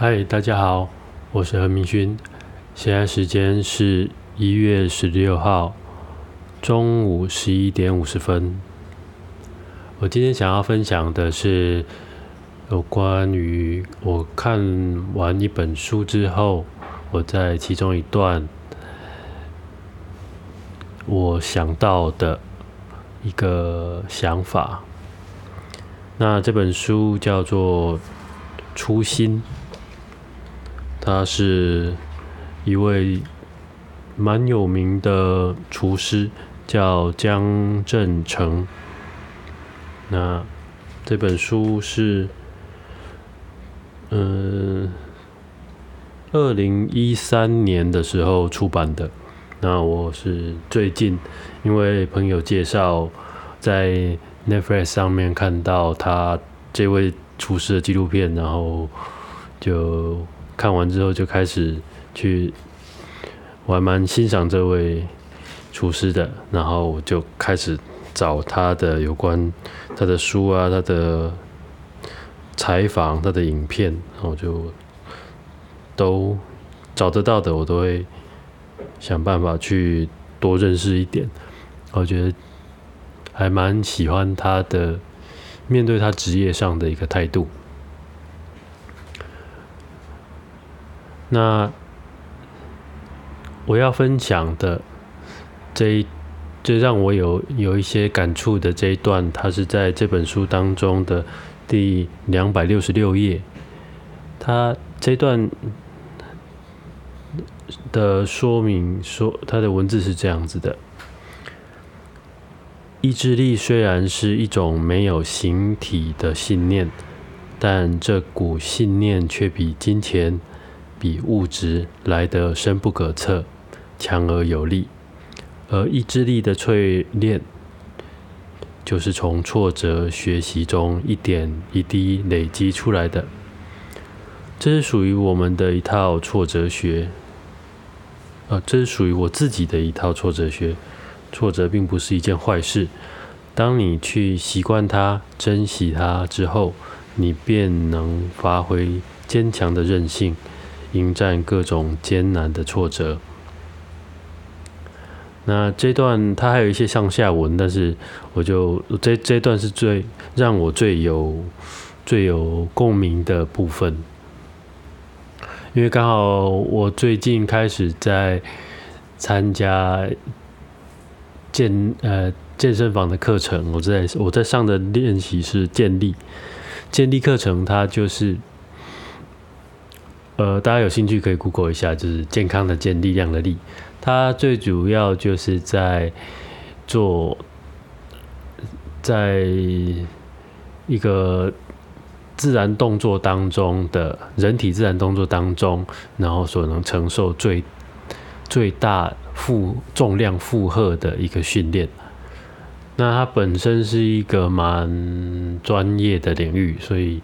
嗨，大家好，我是何明勋。现在时间是一月十六号中午十一点五十分。我今天想要分享的是有关于我看完一本书之后，我在其中一段我想到的一个想法。那这本书叫做《初心》。他是一位蛮有名的厨师，叫江振成。那这本书是，嗯，二零一三年的时候出版的。那我是最近因为朋友介绍，在 Netflix 上面看到他这位厨师的纪录片，然后就。看完之后就开始去，我还蛮欣赏这位厨师的，然后我就开始找他的有关他的书啊，他的采访，他的影片，然后就都找得到的，我都会想办法去多认识一点。我觉得还蛮喜欢他的面对他职业上的一个态度。那我要分享的这一，最让我有有一些感触的这一段，它是在这本书当中的第两百六十六页。它这段的说明说，它的文字是这样子的：意志力虽然是一种没有形体的信念，但这股信念却比金钱。比物质来得深不可测，强而有力，而意志力的淬炼，就是从挫折学习中一点一滴累积出来的。这是属于我们的一套挫折学，呃，这是属于我自己的一套挫折学。挫折并不是一件坏事，当你去习惯它、珍惜它之后，你便能发挥坚强的韧性。迎战各种艰难的挫折。那这段它还有一些上下文，但是我就这这段是最让我最有最有共鸣的部分，因为刚好我最近开始在参加健呃健身房的课程，我在我在上的练习是健力健力课程，它就是。呃，大家有兴趣可以 Google 一下，就是健康的健，力量的力。它最主要就是在做，在一个自然动作当中的人体自然动作当中，然后所能承受最最大负重量负荷的一个训练。那它本身是一个蛮专业的领域，所以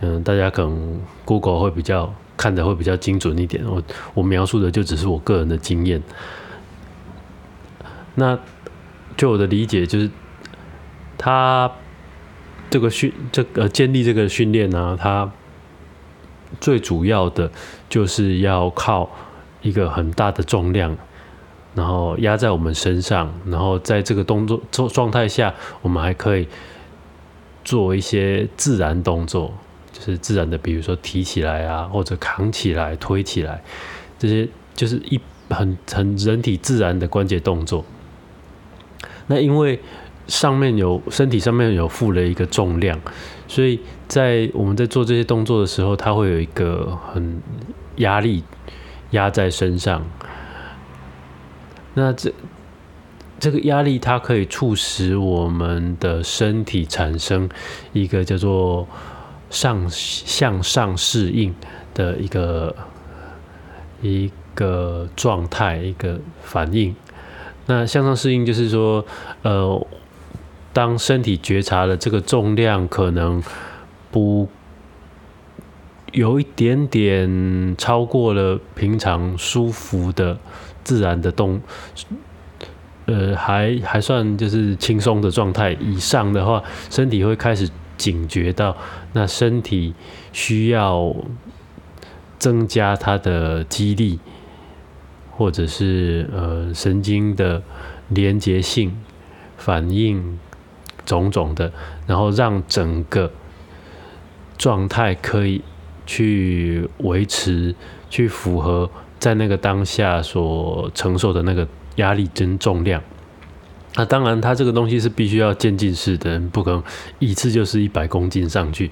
嗯，大家可能 Google 会比较。看的会比较精准一点，我我描述的就只是我个人的经验。那就我的理解就是，他这个训这个建立这个训练呢，它最主要的就是要靠一个很大的重量，然后压在我们身上，然后在这个动作状状态下，我们还可以做一些自然动作。是自然的，比如说提起来啊，或者扛起来、推起来，这些就是一很很人体自然的关节动作。那因为上面有身体上面有负了一个重量，所以在我们在做这些动作的时候，它会有一个很压力压在身上。那这这个压力，它可以促使我们的身体产生一个叫做。上向上适应的一个一个状态，一个反应。那向上适应就是说，呃，当身体觉察了这个重量可能不有一点点超过了平常舒服的自然的动，呃，还还算就是轻松的状态以上的话，身体会开始。警觉到，那身体需要增加他的肌力，或者是呃神经的连接性、反应种种的，然后让整个状态可以去维持，去符合在那个当下所承受的那个压力跟重量。那当然，它这个东西是必须要渐进式的，不可能一次就是一百公斤上去，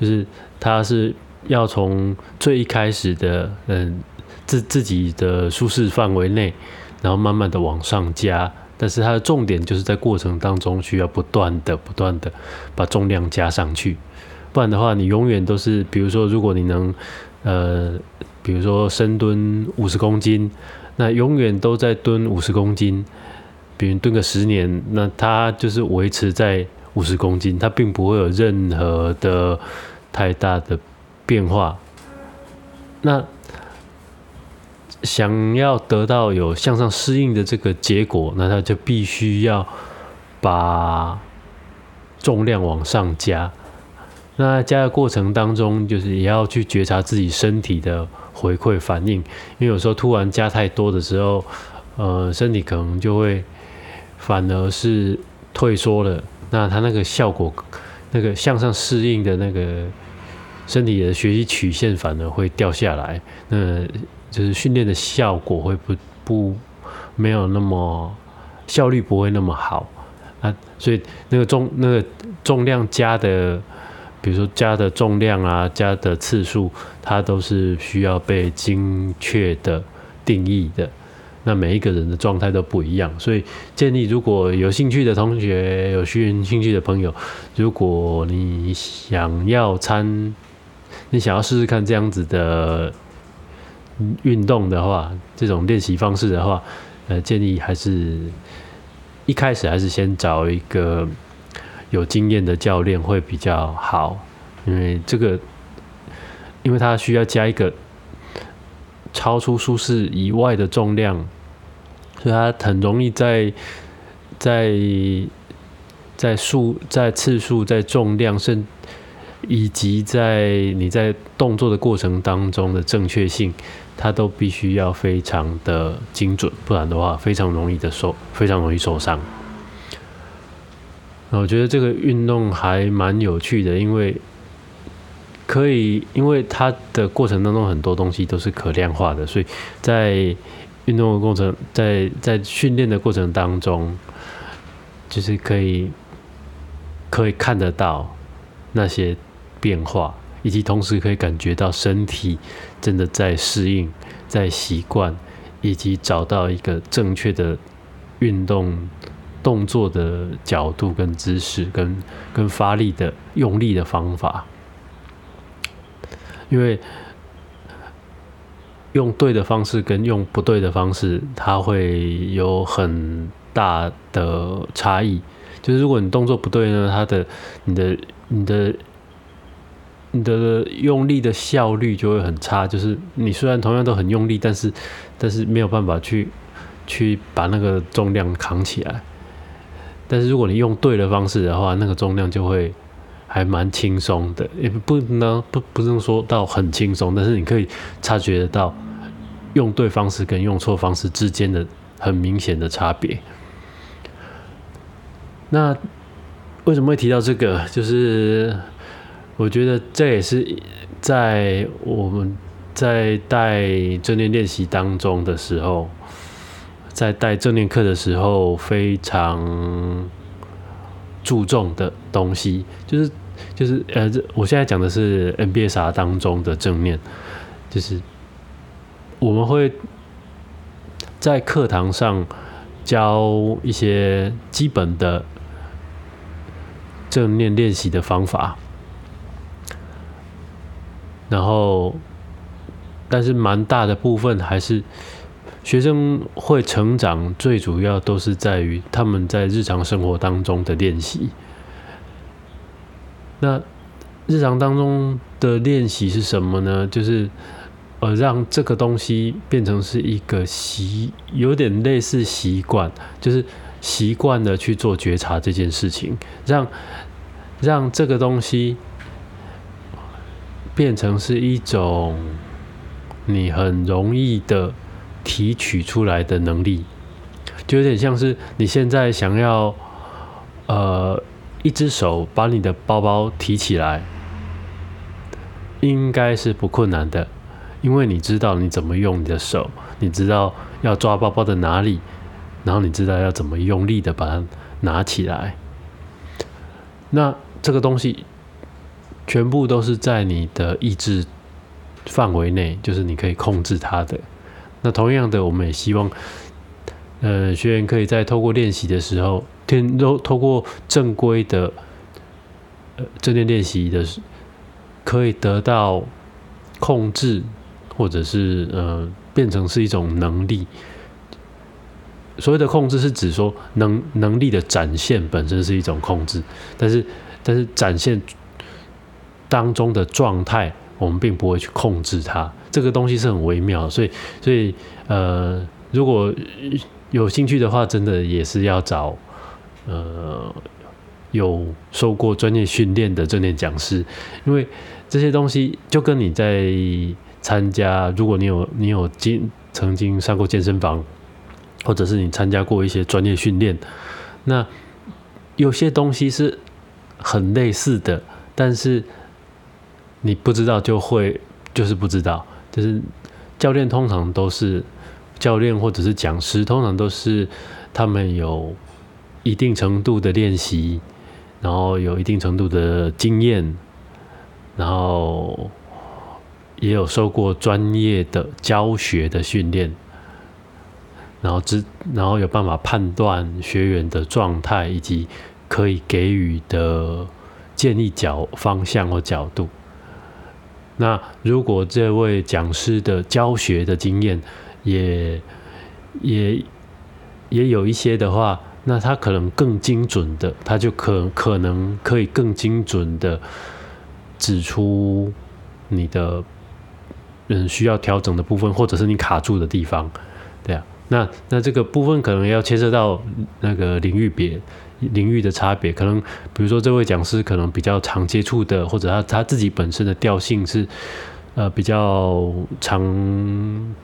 就是它是要从最一开始的嗯自自己的舒适范围内，然后慢慢的往上加，但是它的重点就是在过程当中需要不断的不断的把重量加上去，不然的话，你永远都是，比如说，如果你能呃，比如说深蹲五十公斤，那永远都在蹲五十公斤。比如蹲个十年，那它就是维持在五十公斤，它并不会有任何的太大的变化。那想要得到有向上适应的这个结果，那他就必须要把重量往上加。那加的过程当中，就是也要去觉察自己身体的回馈反应，因为有时候突然加太多的时候，呃，身体可能就会。反而是退缩了，那它那个效果，那个向上适应的那个身体的学习曲线反而会掉下来，那就是训练的效果会不不没有那么效率不会那么好啊，所以那个重那个重量加的，比如说加的重量啊，加的次数，它都是需要被精确的定义的。那每一个人的状态都不一样，所以建议如果有兴趣的同学、有训兴趣的朋友，如果你想要参，你想要试试看这样子的运动的话，这种练习方式的话，呃，建议还是一开始还是先找一个有经验的教练会比较好，因为这个，因为他需要加一个。超出舒适以外的重量，所以它很容易在在在数、在次数、在重量，甚以及在你在动作的过程当中的正确性，它都必须要非常的精准，不然的话，非常容易的受，非常容易受伤。我觉得这个运动还蛮有趣的，因为。可以，因为它的过程当中很多东西都是可量化的，所以在运动的过程，在在训练的过程当中，就是可以可以看得到那些变化，以及同时可以感觉到身体真的在适应、在习惯，以及找到一个正确的运动动作的角度、跟姿势、跟跟发力的用力的方法。因为用对的方式跟用不对的方式，它会有很大的差异。就是如果你动作不对呢，它的、你的、你的、你的用力的效率就会很差。就是你虽然同样都很用力，但是但是没有办法去去把那个重量扛起来。但是如果你用对的方式的话，那个重量就会。还蛮轻松的，也不能不不能说到很轻松，但是你可以察觉得到用对方式跟用错方式之间的很明显的差别。那为什么会提到这个？就是我觉得这也是在我们在带正念练习当中的时候，在带正念课的时候非常注重的东西，就是。就是呃，我现在讲的是 NBSR 当中的正面，就是我们会在课堂上教一些基本的正面练习的方法，然后但是蛮大的部分还是学生会成长，最主要都是在于他们在日常生活当中的练习。那日常当中的练习是什么呢？就是呃，让这个东西变成是一个习，有点类似习惯，就是习惯的去做觉察这件事情，让让这个东西变成是一种你很容易的提取出来的能力，就有点像是你现在想要，呃，一只手把你的包包提起来，应该是不困难的，因为你知道你怎么用你的手，你知道要抓包包的哪里，然后你知道要怎么用力的把它拿起来。那这个东西全部都是在你的意志范围内，就是你可以控制它的。那同样的，我们也希望，呃，学员可以在透过练习的时候，天都透过正规的呃正念练习的，可以得到控制，或者是呃变成是一种能力。所谓的控制是指说能能力的展现本身是一种控制，但是但是展现当中的状态，我们并不会去控制它。这个东西是很微妙，所以所以呃，如果有兴趣的话，真的也是要找呃有受过专业训练的正念讲师，因为这些东西就跟你在参加，如果你有你有经曾经上过健身房。或者是你参加过一些专业训练，那有些东西是很类似的，但是你不知道就会就是不知道，就是教练通常都是教练或者是讲师，通常都是他们有一定程度的练习，然后有一定程度的经验，然后也有受过专业的教学的训练。然后知，然后有办法判断学员的状态，以及可以给予的建议角方向或角度。那如果这位讲师的教学的经验也也也有一些的话，那他可能更精准的，他就可可能可以更精准的指出你的嗯需要调整的部分，或者是你卡住的地方，对啊。那那这个部分可能要牵涉到那个领域别领域的差别，可能比如说这位讲师可能比较常接触的，或者他他自己本身的调性是呃比较常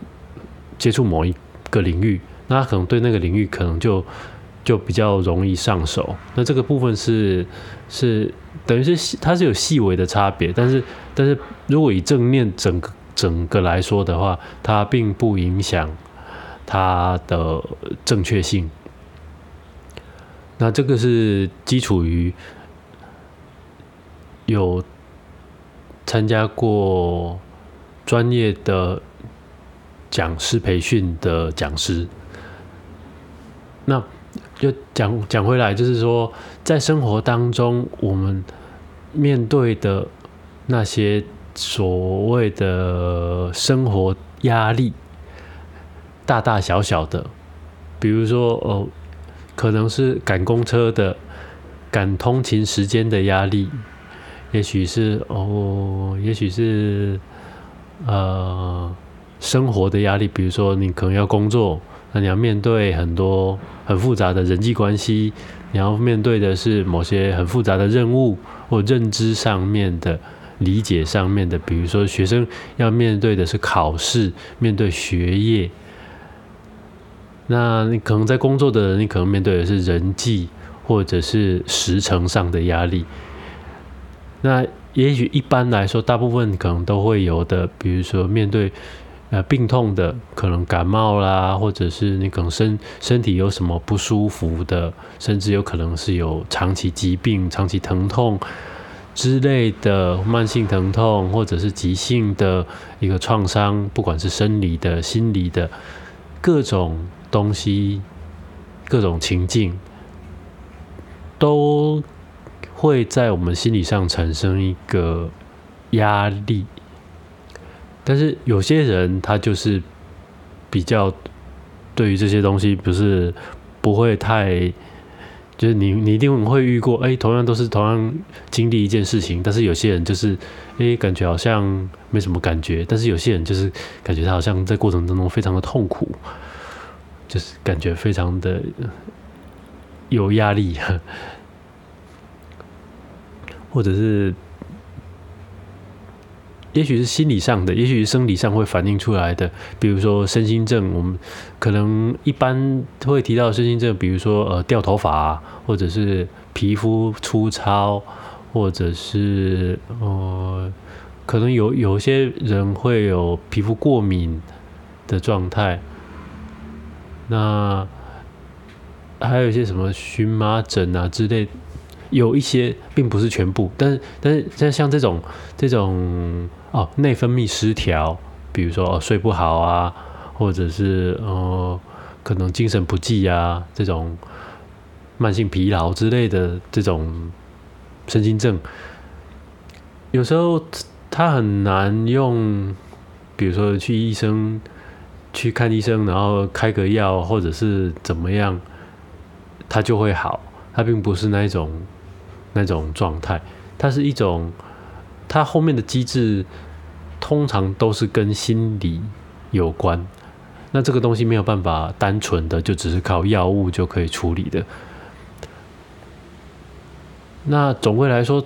接触某一个领域，那他可能对那个领域可能就就比较容易上手。那这个部分是是等于是它是有细微的差别，但是但是如果以正面整个整个来说的话，它并不影响。它的正确性，那这个是基础于有参加过专业的讲师培训的讲师。那就讲讲回来，就是说，在生活当中，我们面对的那些所谓的生活压力。大大小小的，比如说哦，可能是赶公车的、赶通勤时间的压力，也许是哦，也许是呃生活的压力，比如说你可能要工作，那你要面对很多很复杂的人际关系，你要面对的是某些很复杂的任务或认知上面的理解上面的，比如说学生要面对的是考试，面对学业。那你可能在工作的人，你可能面对的是人际或者是时程上的压力。那也许一般来说，大部分可能都会有的，比如说面对呃病痛的，可能感冒啦，或者是你可能身身体有什么不舒服的，甚至有可能是有长期疾病、长期疼痛之类的慢性疼痛，或者是急性的一个创伤，不管是生理的、心理的各种。东西，各种情境，都会在我们心理上产生一个压力。但是有些人他就是比较对于这些东西不是不会太，就是你你一定会遇过，哎，同样都是同样经历一件事情，但是有些人就是哎感觉好像没什么感觉，但是有些人就是感觉他好像在过程当中非常的痛苦。就是感觉非常的有压力，或者是也许是心理上的，也许是生理上会反映出来的。比如说身心症，我们可能一般会提到身心症，比如说呃掉头发，或者是皮肤粗糙，或者是呃可能有有些人会有皮肤过敏的状态。那还有一些什么荨麻疹啊之类，有一些并不是全部，但是但是像像这种这种哦内分泌失调，比如说哦睡不好啊，或者是呃可能精神不济啊，这种慢性疲劳之类的这种神经症，有时候他很难用，比如说去医生去看医生，然后开个药或者是怎么样。它就会好，它并不是那一种那种状态，它是一种，它后面的机制通常都是跟心理有关。那这个东西没有办法单纯的就只是靠药物就可以处理的。那总归来说，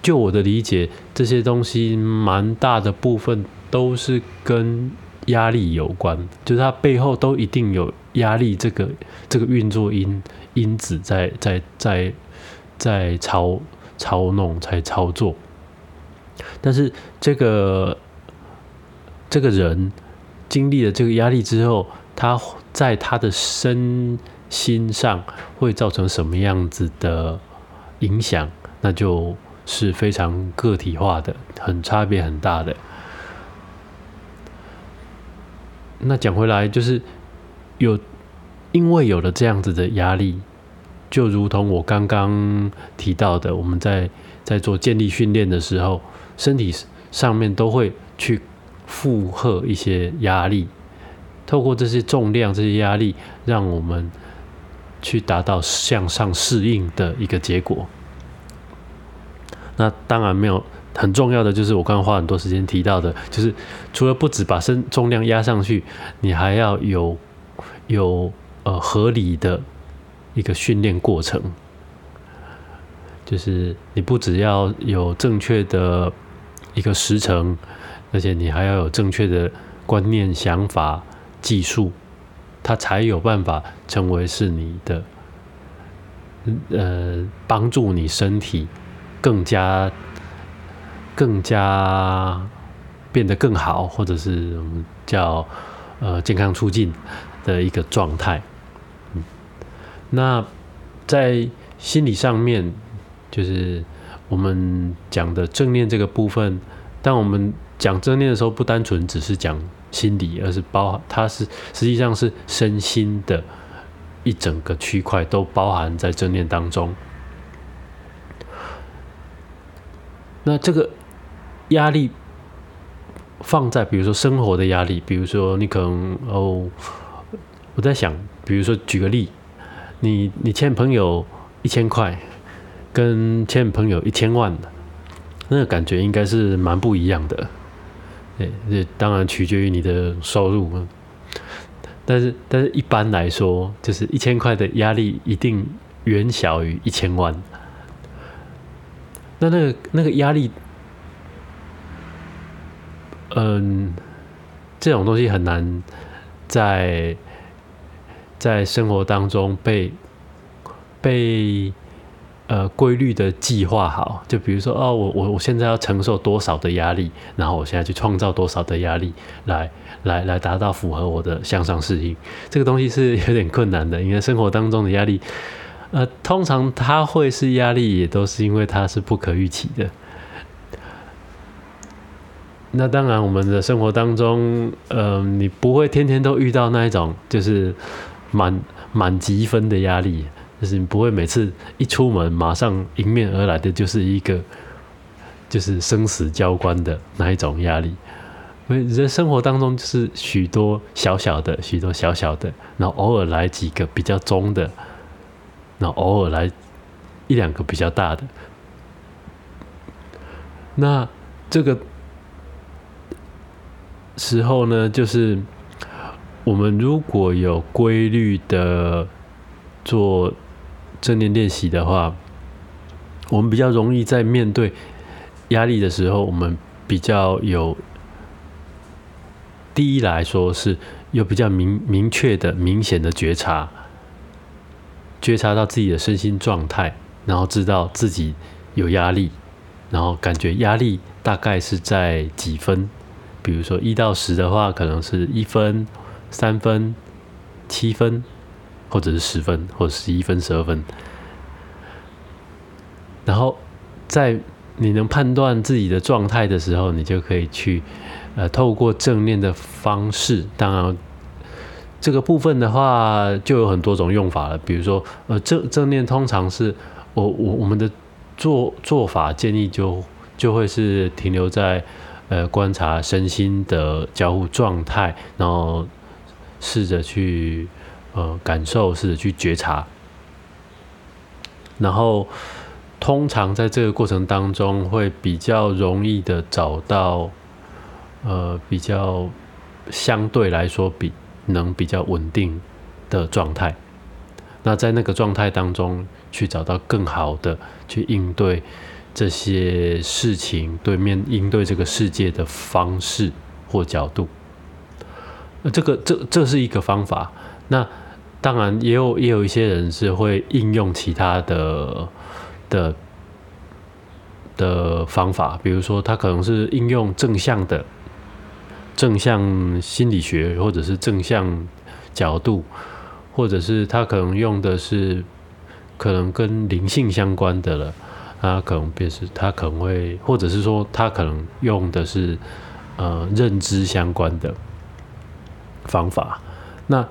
就我的理解，这些东西蛮大的部分都是跟压力有关，就是它背后都一定有。压力这个这个运作因因子在在在在操操弄在操作，但是这个这个人经历了这个压力之后，他在他的身心上会造成什么样子的影响，那就是非常个体化的，很差别很大的。那讲回来就是。有，因为有了这样子的压力，就如同我刚刚提到的，我们在在做建立训练的时候，身体上面都会去负荷一些压力，透过这些重量、这些压力，让我们去达到向上适应的一个结果。那当然没有很重要的，就是我刚刚花很多时间提到的，就是除了不止把身重量压上去，你还要有。有呃合理的一个训练过程，就是你不只要有正确的一个时程，而且你还要有正确的观念、想法、技术，它才有办法成为是你的呃帮助你身体更加更加变得更好，或者是我们叫呃健康促进。的一个状态，嗯，那在心理上面，就是我们讲的正念这个部分。当我们讲正念的时候，不单纯只是讲心理，而是包含它是实际上是身心的一整个区块都包含在正念当中。那这个压力放在，比如说生活的压力，比如说你可能哦。我在想，比如说举个例，你你欠朋友一千块，跟欠朋友一千万的，那个感觉应该是蛮不一样的。对，这当然取决于你的收入。但是，但是一般来说，就是一千块的压力一定远小于一千万。那那个那个压力，嗯，这种东西很难在。在生活当中被被呃规律的计划好，就比如说哦，我我我现在要承受多少的压力，然后我现在去创造多少的压力，来来来达到符合我的向上适应。这个东西是有点困难的，因为生活当中的压力，呃，通常它会是压力，也都是因为它是不可预期的。那当然，我们的生活当中，嗯，你不会天天都遇到那一种，就是。满满积分的压力，就是你不会每次一出门马上迎面而来的就是一个就是生死交关的那一种压力。因为人生活当中就是许多小小的、许多小小的，然后偶尔来几个比较中的，然后偶尔来一两个比较大的。那这个时候呢，就是。我们如果有规律的做正念练习的话，我们比较容易在面对压力的时候，我们比较有，第一来说是有比较明明确的、明显的觉察，觉察到自己的身心状态，然后知道自己有压力，然后感觉压力大概是在几分，比如说一到十的话，可能是一分、三分、七分，或者是十分，或者十一分、十二分，然后在。你能判断自己的状态的时候，你就可以去，呃，透过正念的方式。当然，这个部分的话，就有很多种用法了。比如说，呃，正正念通常是我我我们的做做法建议就就会是停留在呃观察身心的交互状态，然后试着去呃感受，试着去觉察，然后。通常在这个过程当中，会比较容易的找到，呃，比较相对来说比能比较稳定的状态。那在那个状态当中，去找到更好的去应对这些事情，对面应对这个世界的方式或角度。那这个这这是一个方法。那当然也有也有一些人是会应用其他的。的的方法，比如说，他可能是应用正向的正向心理学，或者是正向角度，或者是他可能用的是可能跟灵性相关的了，他可能便是他可能会，或者是说他可能用的是呃认知相关的方法，那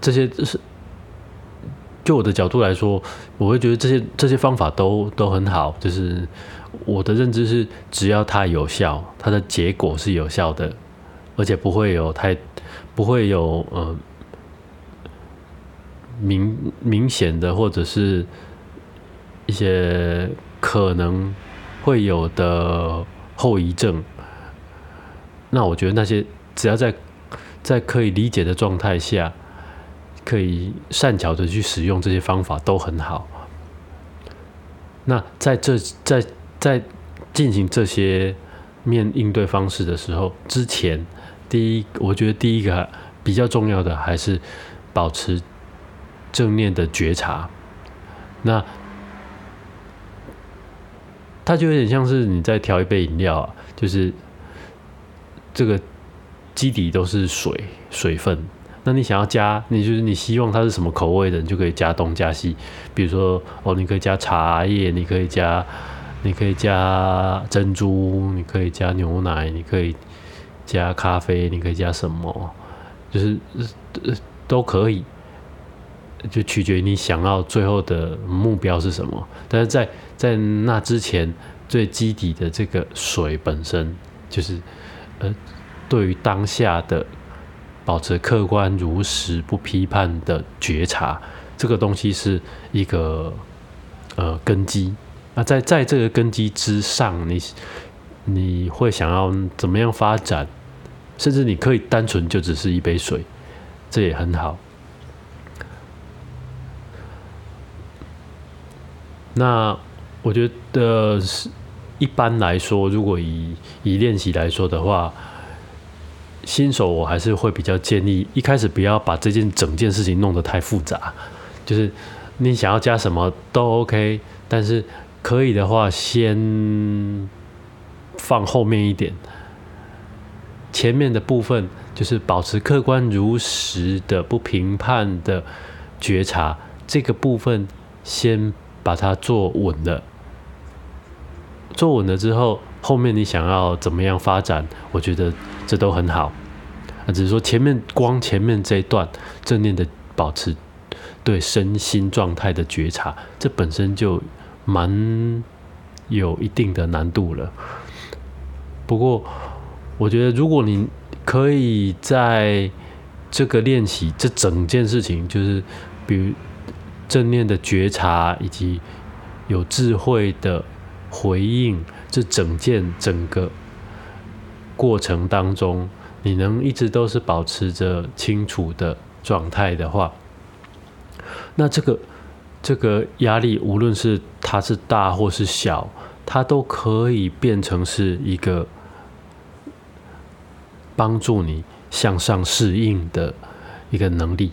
这些是。就我的角度来说，我会觉得这些这些方法都都很好。就是我的认知是，只要它有效，它的结果是有效的，而且不会有太不会有呃明明显的或者是一些可能会有的后遗症。那我觉得那些只要在在可以理解的状态下。可以善巧的去使用这些方法都很好。那在这在在进行这些面应对方式的时候，之前第一，我觉得第一个比较重要的还是保持正面的觉察。那它就有点像是你在调一杯饮料啊，就是这个基底都是水水分。那你想要加，你就是你希望它是什么口味的，你就可以加东加西。比如说，哦，你可以加茶叶，你可以加，你可以加珍珠，你可以加牛奶，你可以加咖啡，你可以加什么，就是呃都可以，就取决于你想要最后的目标是什么。但是在在那之前，最基底的这个水本身，就是呃，对于当下的。保持客观、如实、不批判的觉察，这个东西是一个呃根基。那在在这个根基之上，你你会想要怎么样发展？甚至你可以单纯就只是一杯水，这也很好。那我觉得是一般来说，如果以以练习来说的话。新手我还是会比较建议，一开始不要把这件整件事情弄得太复杂，就是你想要加什么都 OK，但是可以的话先放后面一点，前面的部分就是保持客观如实的不评判的觉察，这个部分先把它做稳了，做稳了之后。后面你想要怎么样发展？我觉得这都很好。啊只是说前面光前面这一段正念的保持对身心状态的觉察，这本身就蛮有一定的难度了。不过我觉得，如果你可以在这个练习这整件事情，就是比如正念的觉察以及有智慧的回应。这整件整个过程当中，你能一直都是保持着清楚的状态的话，那这个这个压力，无论是它是大或是小，它都可以变成是一个帮助你向上适应的一个能力，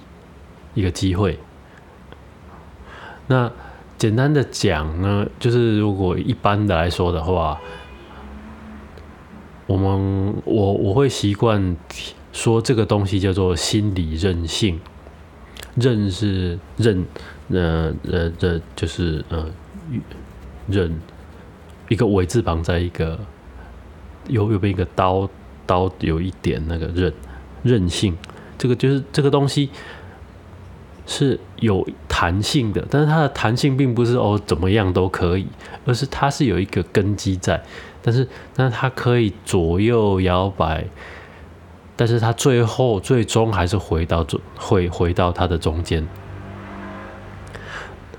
一个机会。那简单的讲呢，就是如果一般的来说的话，我们我我会习惯说这个东西叫做心理韧性。韧是韧，呃呃这就是呃韧，一个尾字旁在一个右右边一个刀刀有一点那个韧韧性，这个就是这个东西是有弹性的，但是它的弹性并不是哦怎么样都可以，而是它是有一个根基在，但是那它可以左右摇摆。但是它最后最终还是回到中，会回到它的中间。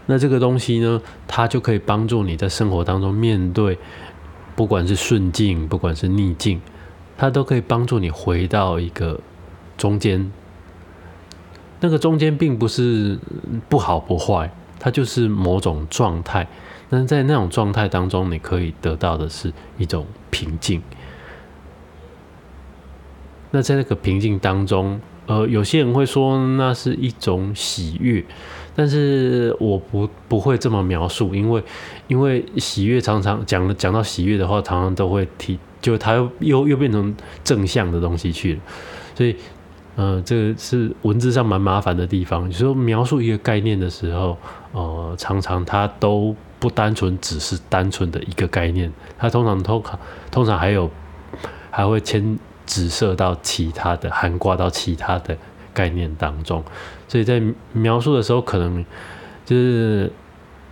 那这个东西呢，它就可以帮助你在生活当中面对，不管是顺境，不管是逆境，它都可以帮助你回到一个中间。那个中间并不是不好不坏，它就是某种状态。但在那种状态当中，你可以得到的是一种平静。那在那个平静当中，呃，有些人会说那是一种喜悦，但是我不不会这么描述，因为因为喜悦常常讲讲到喜悦的话，常常都会提，就它又又又变成正向的东西去了，所以，呃，这个是文字上蛮麻烦的地方。就说描述一个概念的时候，呃，常常它都不单纯只是单纯的一个概念，它通常通通常还有还会牵。直射到其他的，含挂到其他的概念当中，所以在描述的时候，可能就是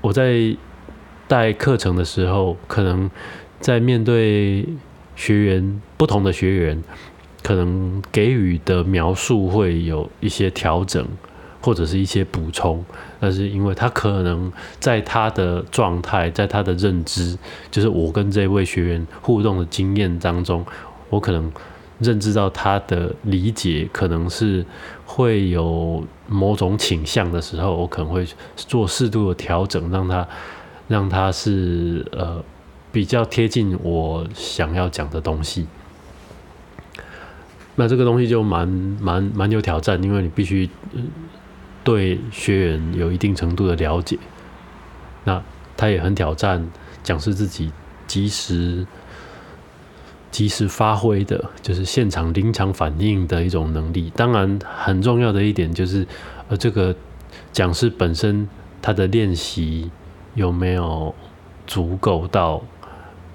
我在带课程的时候，可能在面对学员不同的学员，可能给予的描述会有一些调整，或者是一些补充，但是因为他可能在他的状态，在他的认知，就是我跟这位学员互动的经验当中，我可能。认知到他的理解可能是会有某种倾向的时候，我可能会做适度的调整，让他让他是呃比较贴近我想要讲的东西。那这个东西就蛮蛮蛮有挑战，因为你必须对学员有一定程度的了解。那他也很挑战讲师自己及时。及时发挥的，就是现场临场反应的一种能力。当然，很重要的一点就是，呃，这个讲师本身他的练习有没有足够到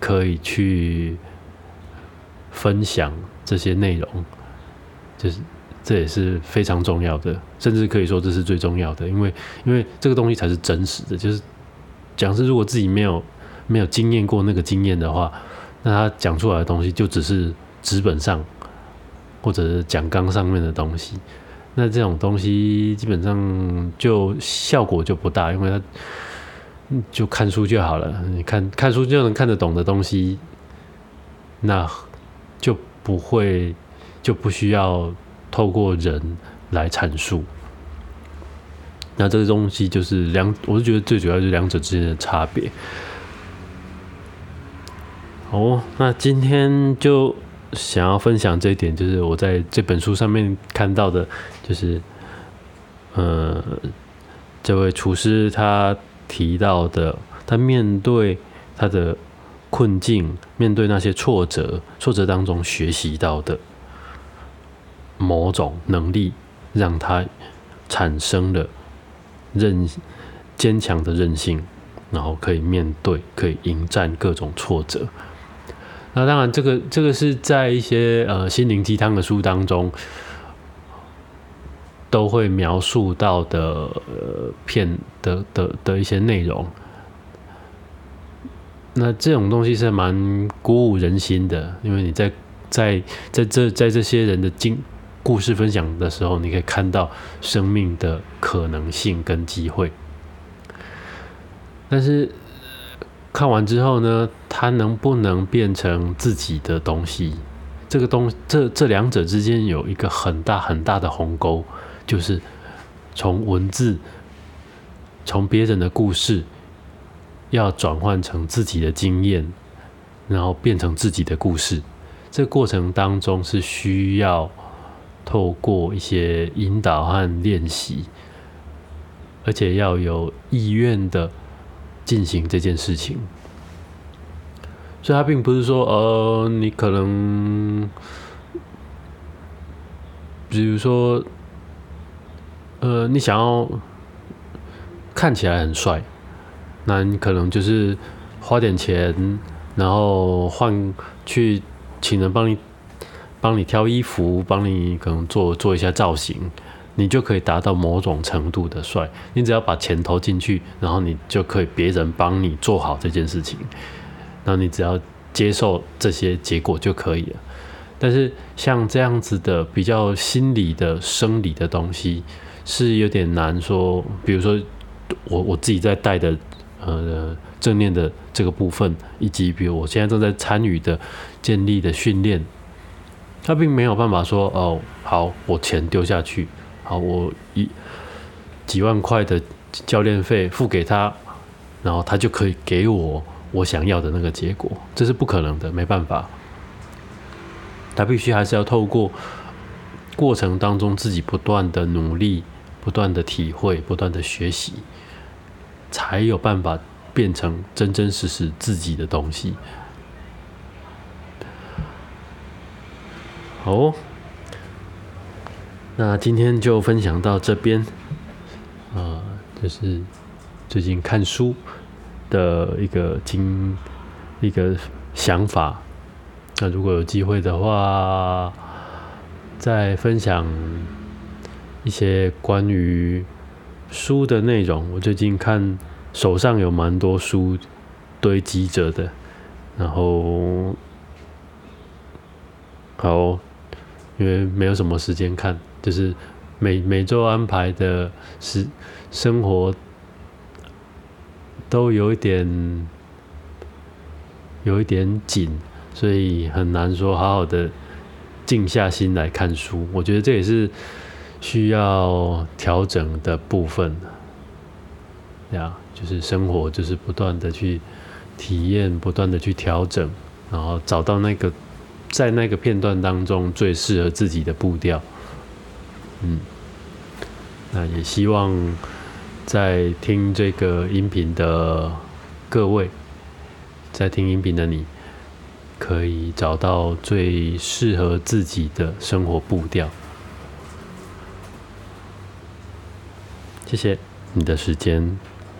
可以去分享这些内容，就是这也是非常重要的，甚至可以说这是最重要的，因为因为这个东西才是真实的。就是讲师如果自己没有没有经验过那个经验的话。那他讲出来的东西就只是纸本上或者是讲纲上面的东西，那这种东西基本上就效果就不大，因为他就看书就好了，你看看书就能看得懂的东西，那就不会就不需要透过人来阐述。那这个东西就是两，我是觉得最主要就是两者之间的差别。哦，那今天就想要分享这一点，就是我在这本书上面看到的，就是呃，这位厨师他提到的，他面对他的困境，面对那些挫折，挫折当中学习到的某种能力，让他产生了韧坚强的韧性，然后可以面对，可以迎战各种挫折。那当然，这个这个是在一些呃心灵鸡汤的书当中都会描述到的呃片的的的一些内容。那这种东西是蛮鼓舞人心的，因为你在在在这在这些人的经故事分享的时候，你可以看到生命的可能性跟机会。但是。看完之后呢，它能不能变成自己的东西？这个东这这两者之间有一个很大很大的鸿沟，就是从文字、从别人的故事要转换成自己的经验，然后变成自己的故事。这个过程当中是需要透过一些引导和练习，而且要有意愿的进行这件事情。所以，它并不是说，呃，你可能，比如说，呃，你想要看起来很帅，那你可能就是花点钱，然后换去请人帮你帮你挑衣服，帮你可能做做一下造型，你就可以达到某种程度的帅。你只要把钱投进去，然后你就可以别人帮你做好这件事情。那你只要接受这些结果就可以了。但是像这样子的比较心理的生理的东西，是有点难说。比如说我我自己在带的呃正念的这个部分，以及比如我现在正在参与的建立的训练，他并没有办法说哦好，我钱丢下去，好我一几万块的教练费付给他，然后他就可以给我。我想要的那个结果，这是不可能的，没办法。他必须还是要透过过程当中自己不断的努力、不断的体会、不断的学习，才有办法变成真真实实自己的东西。好，那今天就分享到这边。啊，就是最近看书。的一个经一个想法，那如果有机会的话，再分享一些关于书的内容。我最近看手上有蛮多书堆积着的，然后好，因为没有什么时间看，就是每每周安排的是生活。都有一点，有一点紧，所以很难说好好的静下心来看书。我觉得这也是需要调整的部分。呀，就是生活，就是不断的去体验，不断的去调整，然后找到那个在那个片段当中最适合自己的步调。嗯，那也希望。在听这个音频的各位，在听音频的你，可以找到最适合自己的生活步调。谢谢你的时间，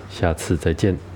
下次再见。